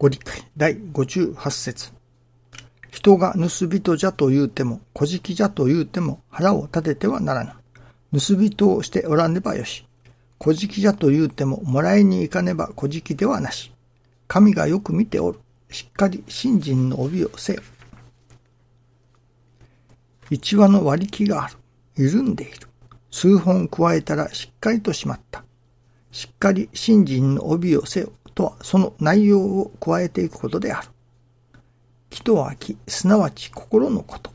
ご理解第58節人が盗人じゃと言うても、小じじゃと言うても腹を立ててはならぬ。盗人をしておらねばよし。小じじゃと言うても、もらいに行かねば小じではなし。神がよく見ておる。しっかり信心の帯をせよ。一話の割り木がある。緩んでいる。数本加えたらしっかりとしまった。しっかり信心の帯をせよとその内容を加えていくことである。気とは気、すなわち心のこと。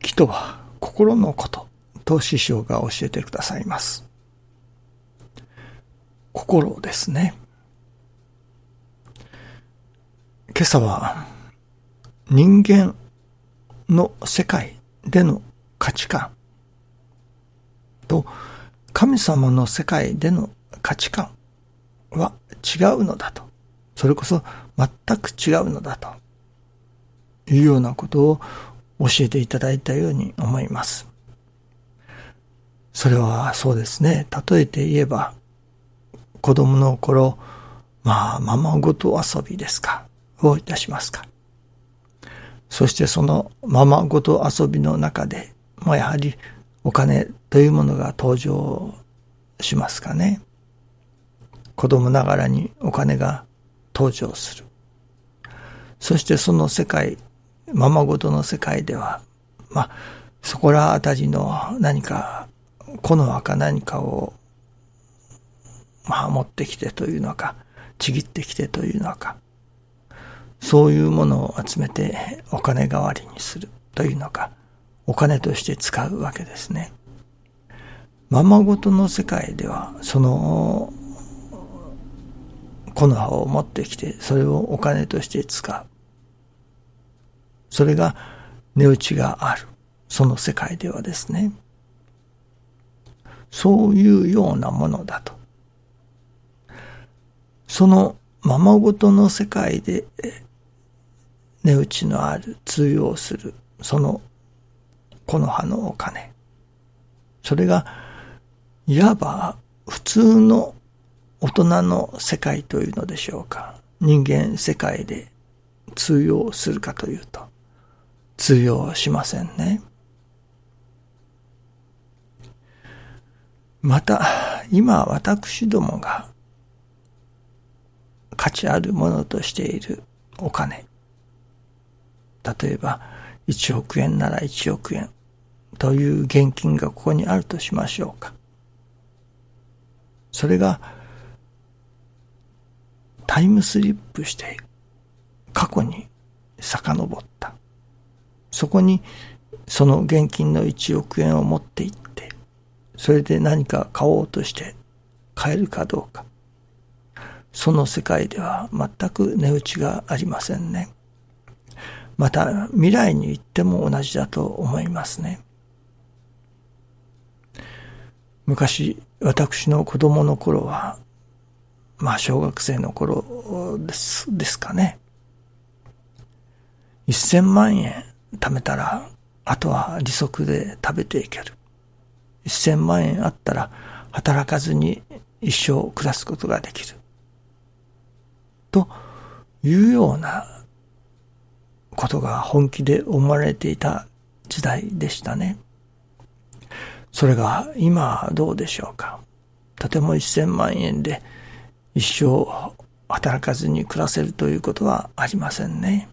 気とは心のことと師匠が教えてくださいます。心ですね。今朝は人間の世界での価値観と神様の世界での価値観は違うのだと。それこそ全く違うのだというようなことを教えていただいたように思います。それはそうですね。例えて言えば、子供の頃、まあ、ままごと遊びですか？をいたしますか？そしてそのままごと遊びの中で、もやはりお金というものが登場しますかね。子供ながらにお金が登場する。そしてその世界、ままごとの世界では、まあ、そこらあたりの何か、木の葉か何かを、まあ、持ってきてというのか、ちぎってきてというのか、そういうものを集めてお金代わりにするというのか、お金として使うわけですね。ままごとの世界では、その、木の葉を持ってきて、それをお金として使う。それが値打ちがある。その世界ではですね。そういうようなものだと。そのままごとの世界で値打ちのある通用するその木の葉のお金。それがいわば普通の大人の世界というのでしょうか。人間世界で通用するかというと。通用しませんね。また今私どもが価値あるものとしているお金。例えば1億円なら1億円。という現金がここにあるとしましょうか。それがタイムスリップして過去に遡った。そこにその現金の1億円を持って行って、それで何か買おうとして買えるかどうか。その世界では全く値打ちがありませんね。また未来に行っても同じだと思いますね。昔、私の子供の頃は、まあ小学生の頃です、ですかね。1000万円貯めたら、あとは利息で食べていける。1000万円あったら、働かずに一生暮らすことができる。というようなことが本気で思われていた時代でしたね。それが今どうでしょうか？とても1000万円で一生働かずに暮らせるということはありませんね。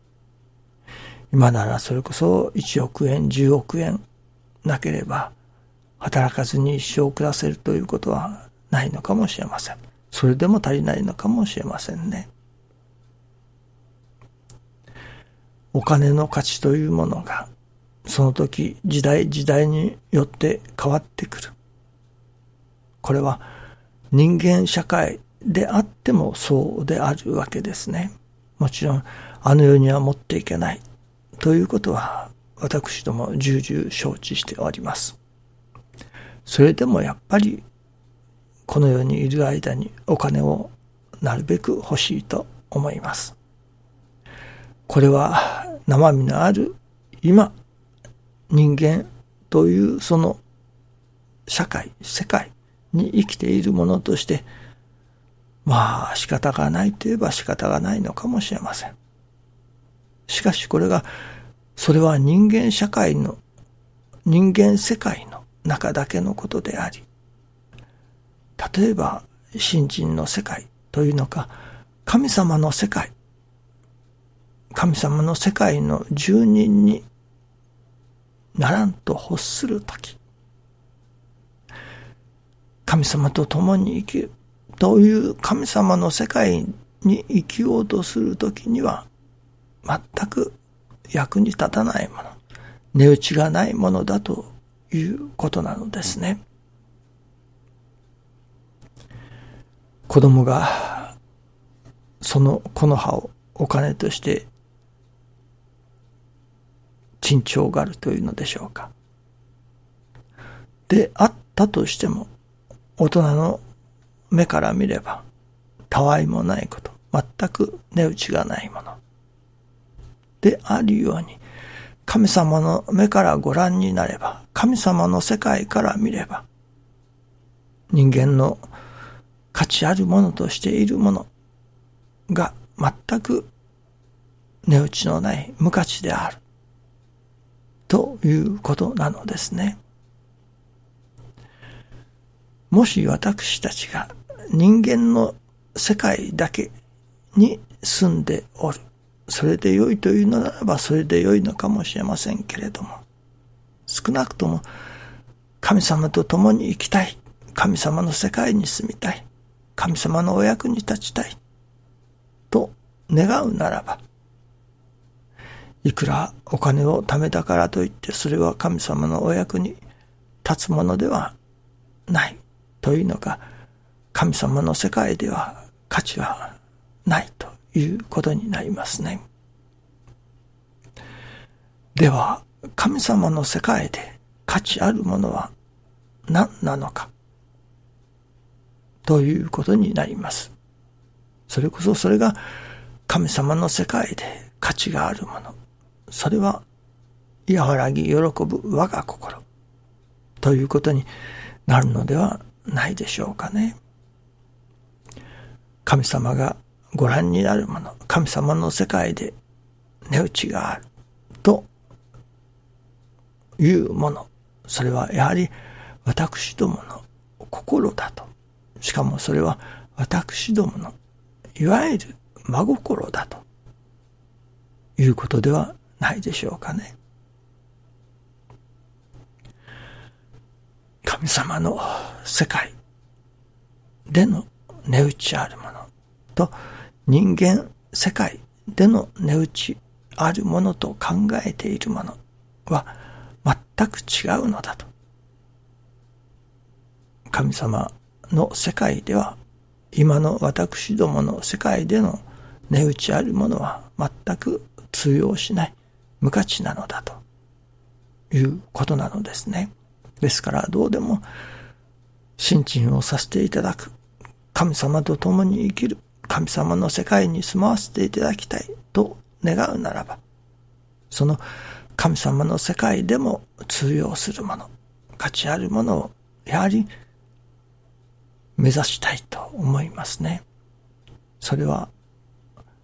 今ならそれこそ1億円、10億円なければ働かずに一生暮らせるということはないのかもしれません。それでも足りないのかもしれませんね。お金の価値というものが、その時時代時代によって変わってくる。これは人間社会であってもそうであるわけですね。もちろん、あの世には持っていけないということは私ども重々承知しております。それでもやっぱりこの世にいる間にお金をなるべく欲しいと思います。これは生身のある今、人間というその社会、世界に生きているものとして、まあ仕方がないといえば仕方がないのかもしれません。しかしこれが、それは人間社会の、人間世界の中だけのことであり、例えば、新人の世界というのか、神様の世界、神様の世界の住人にならんと欲するとき、神様と共に生きるという神様の世界に生きようとするときには、全く役に立たないもの、値打ちがないものだということなのですね。子供がその木の葉をお金として珍重があるというのでしょうか。であったとしても、大人の目から見れば、たわいもないこと、全く値打ちがないもの。であるように、神様の目からご覧になれば、神様の世界から見れば、人間の価値あるものとしているものが全く値打ちのない無価値である。ということなのですね。もし私たちが人間の世界だけに住んでおる。それで良いというのならばそれで良いのかもしれませんけれども、少なくとも神様と共に生きたい。神様の世界に住みたい。神様のお役に立ちたい。と願うならば、いくらお金を貯めたからといってそれは神様のお役に立つものではないというのか、神様の世界では価値はないということになりますね。では、神様の世界で価値あるものは何なのかということになります。それこそそれが神様の世界で価値があるもの。それは和らぎ喜ぶ我が心ということになるのではないでしょうかね。神様がご覧になるもの、神様の世界で値打ちがあるというもの、それはやはり私どもの心だと。しかもそれは私どものいわゆる真心だということではないでしょうかね。神様の世界での値打ちあるものと人間世界での値打ちあるものと考えているものは全く違うのだと。神様の世界では今の私どもの世界での値打ちあるものは全く通用しない。無価値なのだということなのですね。ですからどうでも信心をさせていただく神様と共に生きる神様の世界に住まわせていただきたいと願うならばその神様の世界でも通用するもの価値あるものをやはり目指したいと思いますね。それは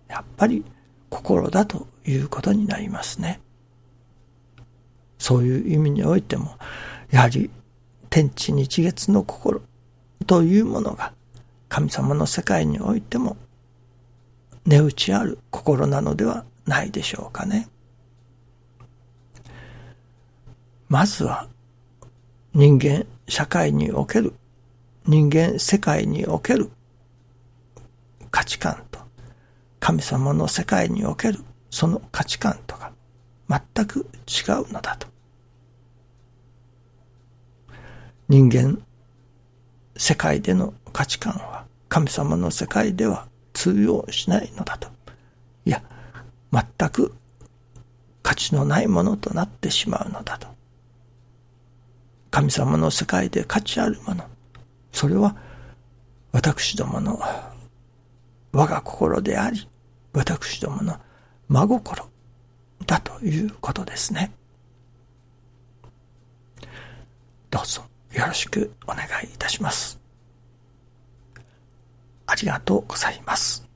やっぱり心だということになりますね。そういう意味においても、やはり天地日月の心というものが神様の世界においても値打ちある心なのではないでしょうかね。まずは人間社会における人間世界における価値観と神様の世界におけるその価値観とか全く違うのだと。人間世界での価値観は神様の世界では通用しないのだと。いや、全く価値のないものとなってしまうのだと。神様の世界で価値あるもの、それは私どもの我が心であり、私どもの真心だということですね。どうぞよろしくお願いいたします。ありがとうございます。